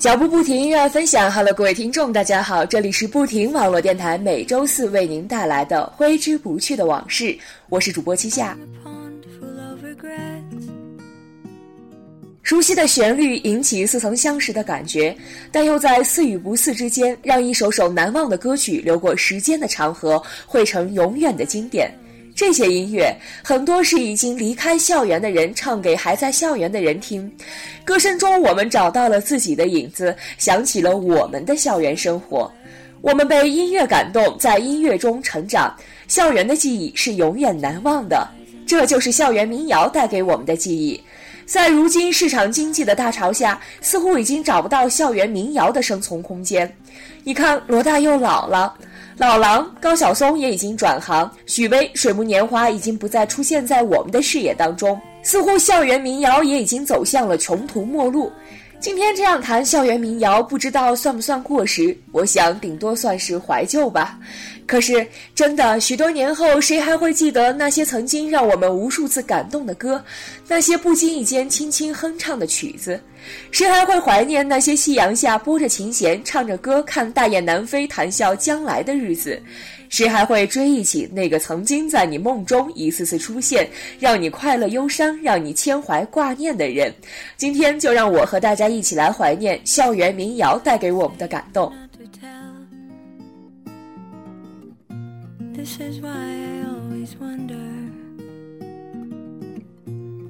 脚步不停，音乐分享。Hello，各位听众，大家好，这里是不停网络电台，每周四为您带来的挥之不去的往事。我是主播七夏。熟悉的旋律引起似曾相识的感觉，但又在似与不似之间，让一首首难忘的歌曲流过时间的长河，汇成永远的经典。这些音乐很多是已经离开校园的人唱给还在校园的人听，歌声中我们找到了自己的影子，想起了我们的校园生活。我们被音乐感动，在音乐中成长，校园的记忆是永远难忘的。这就是校园民谣带给我们的记忆。在如今市场经济的大潮下，似乎已经找不到校园民谣的生存空间。你看，罗大佑老了。老狼、高晓松也已经转行，许巍、水木年华已经不再出现在我们的视野当中，似乎校园民谣也已经走向了穷途末路。今天这样谈校园民谣，不知道算不算过时？我想顶多算是怀旧吧。可是，真的，许多年后，谁还会记得那些曾经让我们无数次感动的歌，那些不经意间轻轻哼唱的曲子？谁还会怀念那些夕阳下拨着琴弦、唱着歌、看大雁南飞、谈笑将来的日子？谁还会追忆起那个曾经在你梦中一次次出现，让你快乐忧伤、让你牵怀挂念的人？今天就让我和大家一起来怀念校园民谣带给我们的感动。This is why I always wonder.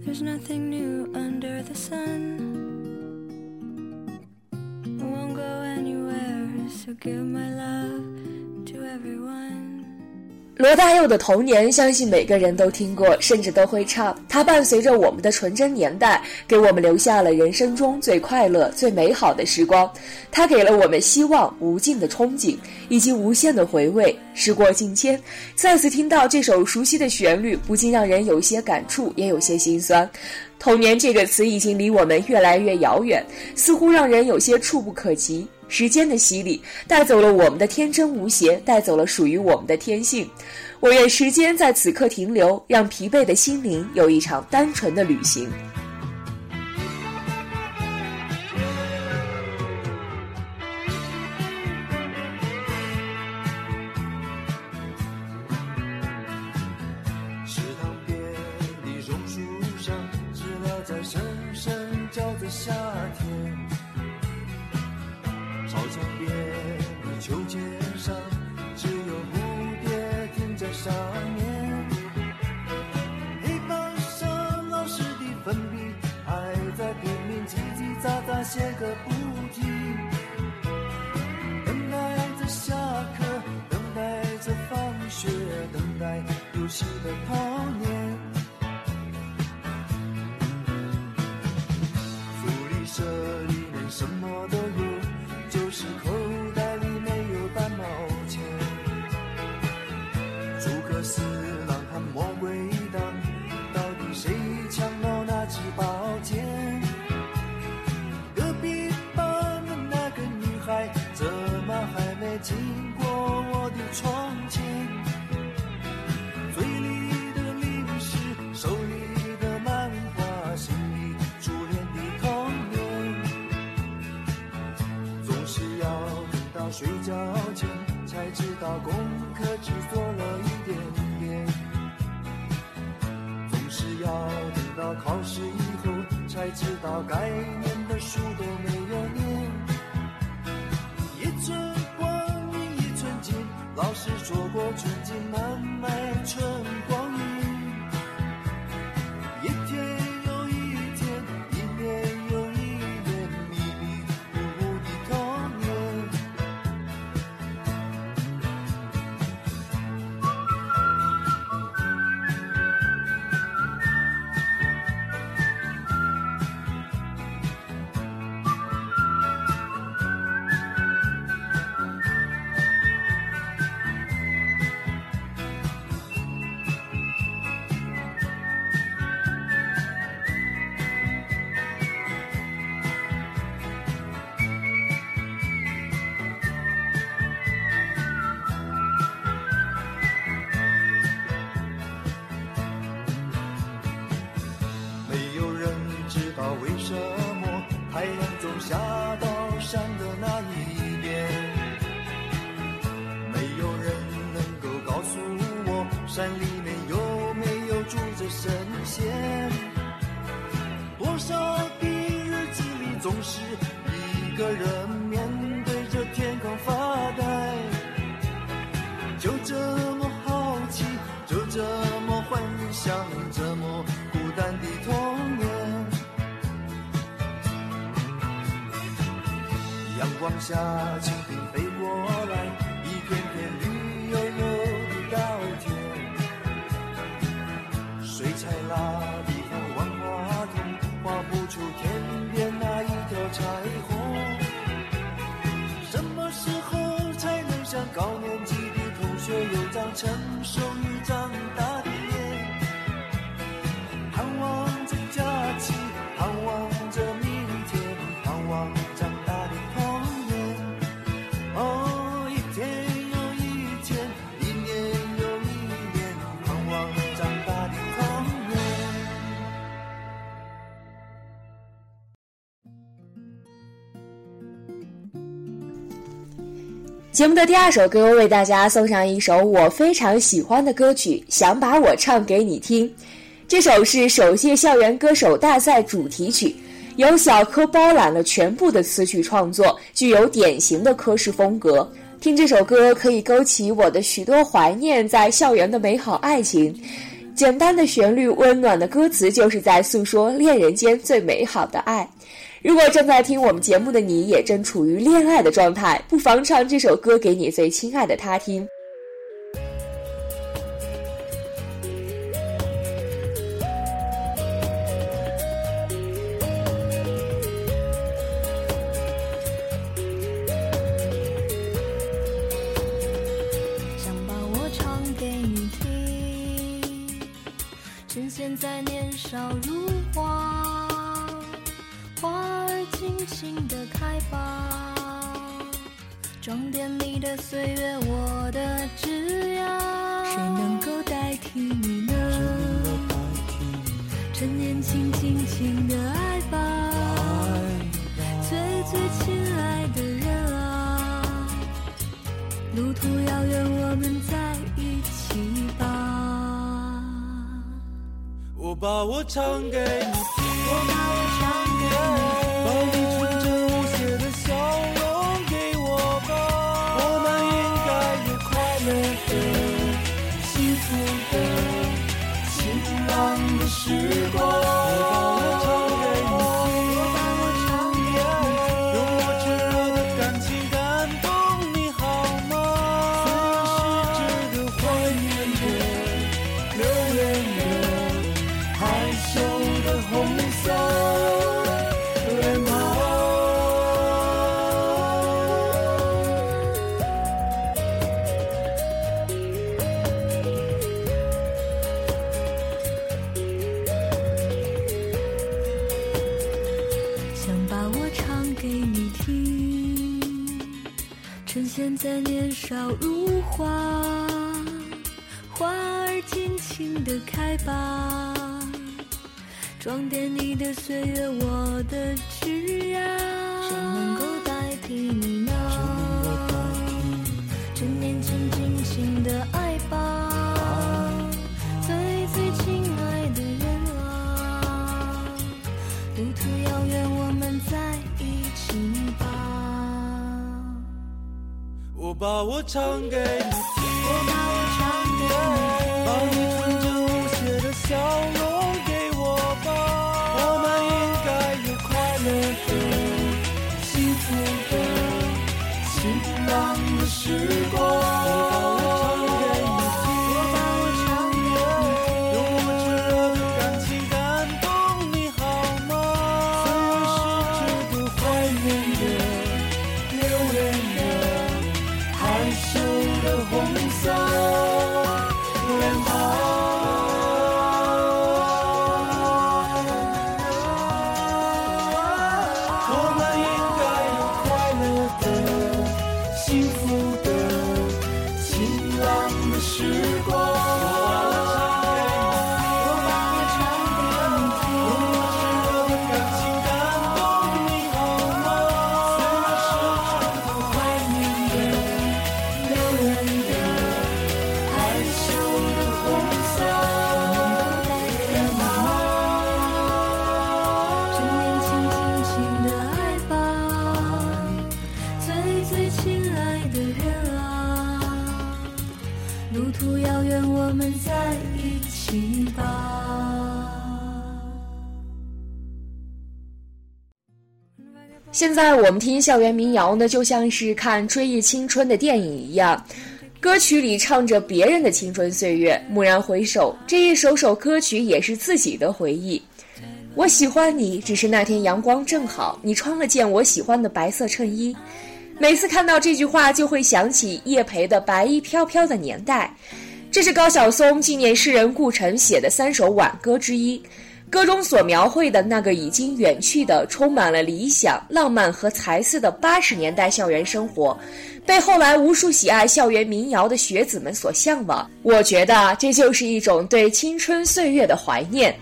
There's nothing new under the sun. I won't go anywhere, so give my love to everyone. 罗大佑的童年，相信每个人都听过，甚至都会唱。他伴随着我们的纯真年代，给我们留下了人生中最快乐、最美好的时光。他给了我们希望、无尽的憧憬以及无限的回味。时过境迁，再次听到这首熟悉的旋律，不禁让人有些感触，也有些心酸。童年这个词已经离我们越来越遥远，似乎让人有些触不可及。时间的洗礼带走了我们的天真无邪，带走了属于我们的天性。我愿时间在此刻停留，让疲惫的心灵有一场单纯的旅行。考试以后才知道该念的书都没有念，一寸光阴一寸金。老师说过，寸金难买寸光总是一个人面对着天空发呆，就这么好奇，就这么幻想，这么孤单的童年。阳光下，高年级的同学有张成熟与长大的节目的第二首歌为大家送上一首我非常喜欢的歌曲，想把我唱给你听。这首是首届校园歌手大赛主题曲，由小柯包揽了全部的词曲创作，具有典型的柯式风格。听这首歌可以勾起我的许多怀念在校园的美好爱情。简单的旋律，温暖的歌词，就是在诉说恋人间最美好的爱。如果正在听我们节目的你也正处于恋爱的状态，不妨唱这首歌给你最亲爱的他听。开吧，装点你的岁月，我的枝桠，谁能够代替你呢？趁年轻，尽情的爱吧，最最亲爱的人啊。路途遥远，我们在一起吧。我把我唱给你听，我把我唱给把你时光。趁现在年少如花，花儿尽情的开吧，装点你的岁月，我的枝桠，谁能够代替你呢？趁年轻，尽情的爱把我唱给你听，我把我唱给你把你纯真无邪的笑容给我吧。我们应该有快乐的、幸福的、晴朗的时光。现在我们听校园民谣呢，就像是看追忆青春的电影一样。歌曲里唱着别人的青春岁月，蓦然回首，这一首首歌曲也是自己的回忆。我喜欢你，只是那天阳光正好，你穿了件我喜欢的白色衬衣。每次看到这句话，就会想起叶培的《白衣飘飘的年代》，这是高晓松纪念诗人顾城写的三首挽歌之一。歌中所描绘的那个已经远去的、充满了理想、浪漫和才思的八十年代校园生活，被后来无数喜爱校园民谣的学子们所向往。我觉得这就是一种对青春岁月的怀念。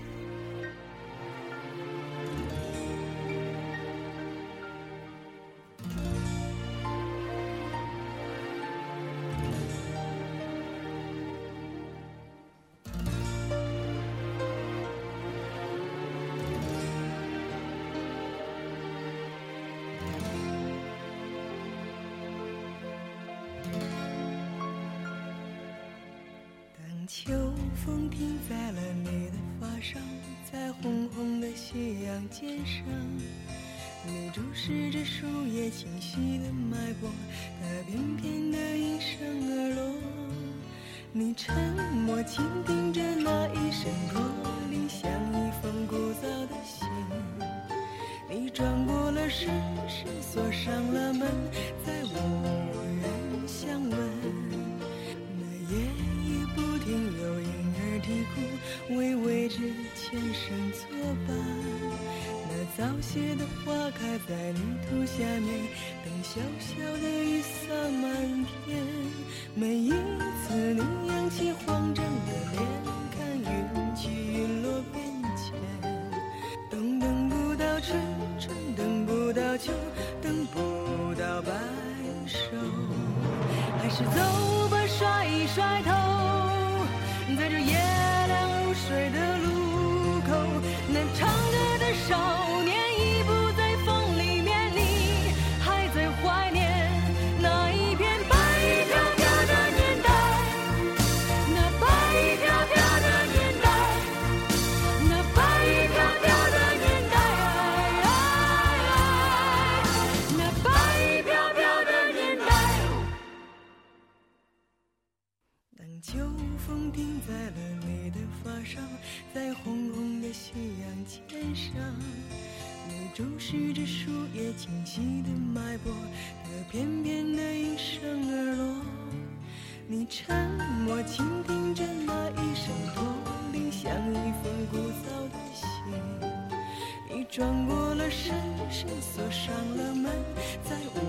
秋风停在了你的发梢，在红红的夕阳肩上，你注视着树叶清晰的脉搏，它翩翩的应声而落。你沉默倾听着那一声驼铃，像一封古早的信。你转过了身，身锁上了门，在无人相问。啼哭，为未知的前生作伴。那早谢的花开在泥土下面，等小小的雨洒满天。每一次你扬起慌张的脸，看云起云落变迁。等等不到春，春等不到秋，等不到白首，还是走吧，甩一甩头。在这夜水的你沉默倾听着那一声驼铃，像一封古早的信。你转过了身，身锁上了门，再无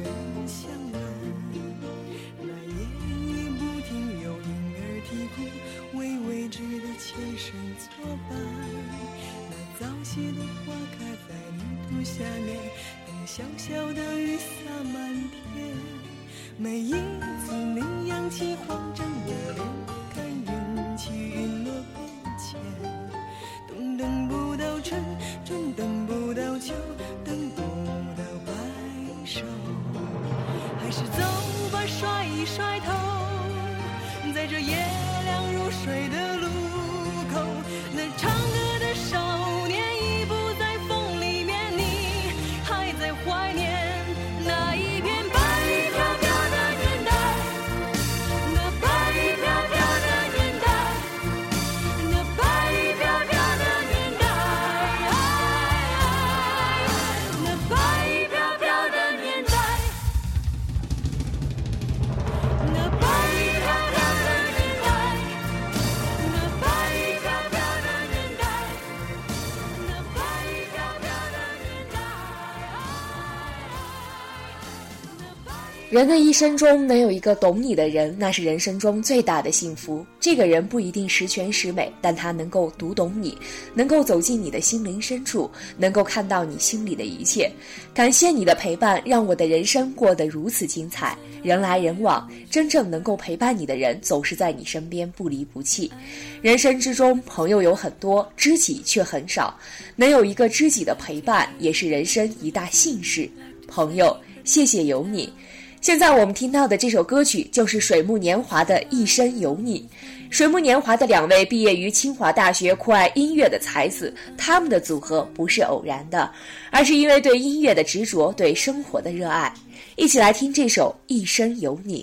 人相问。那夜已不停有婴儿啼哭，为未知的前生作伴。那早谢的花开在泥土下面，等小小的雨洒满天。每一次你扬起慌张的脸，看云起云落变迁。冬等不到春，春等不到秋，等不到白首，还是走吧，甩一甩头，在这夜凉如水的人的一生中能有一个懂你的人，那是人生中最大的幸福。这个人不一定十全十美，但他能够读懂你，能够走进你的心灵深处，能够看到你心里的一切。感谢你的陪伴，让我的人生过得如此精彩。人来人往，真正能够陪伴你的人，总是在你身边不离不弃。人生之中，朋友有很多，知己却很少。能有一个知己的陪伴，也是人生一大幸事。朋友，谢谢有你。现在我们听到的这首歌曲就是水木年华的《一生有你》。水木年华的两位毕业于清华大学酷爱音乐的才子，他们的组合不是偶然的，而是因为对音乐的执着，对生活的热爱。一起来听这首《一生有你》。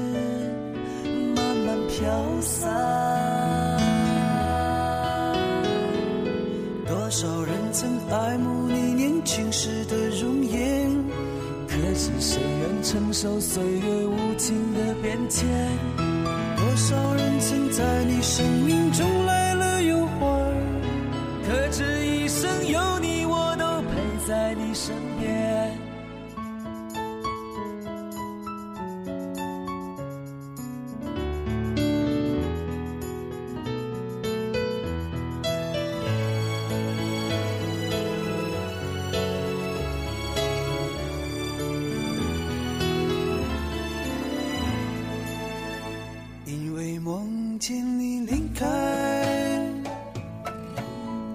飘散。多少人曾爱慕你年轻时的容颜，可是谁愿承受岁月无情的变迁？多少人曾在你生命中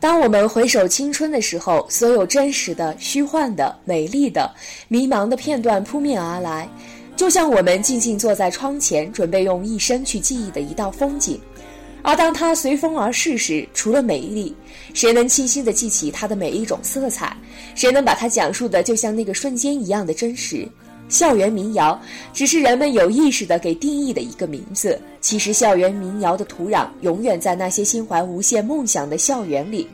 当我们回首青春的时候，所有真实的、虚幻的、美丽的、迷茫的片段扑面而来，就像我们静静坐在窗前，准备用一生去记忆的一道风景。而当它随风而逝时，除了美丽，谁能清晰地记起它的每一种色彩？谁能把它讲述的就像那个瞬间一样的真实？校园民谣只是人们有意识的给定义的一个名字。其实校园民谣的土壤永远在那些心怀无限梦想的校园里。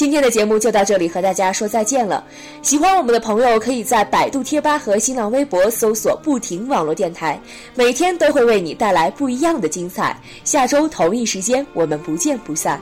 今天的节目就到这里和大家说再见了。喜欢我们的朋友可以在百度贴吧和新浪微博搜索不停网络电台每天都会为你带来不一样的精彩。下周同一时间我们不见不散。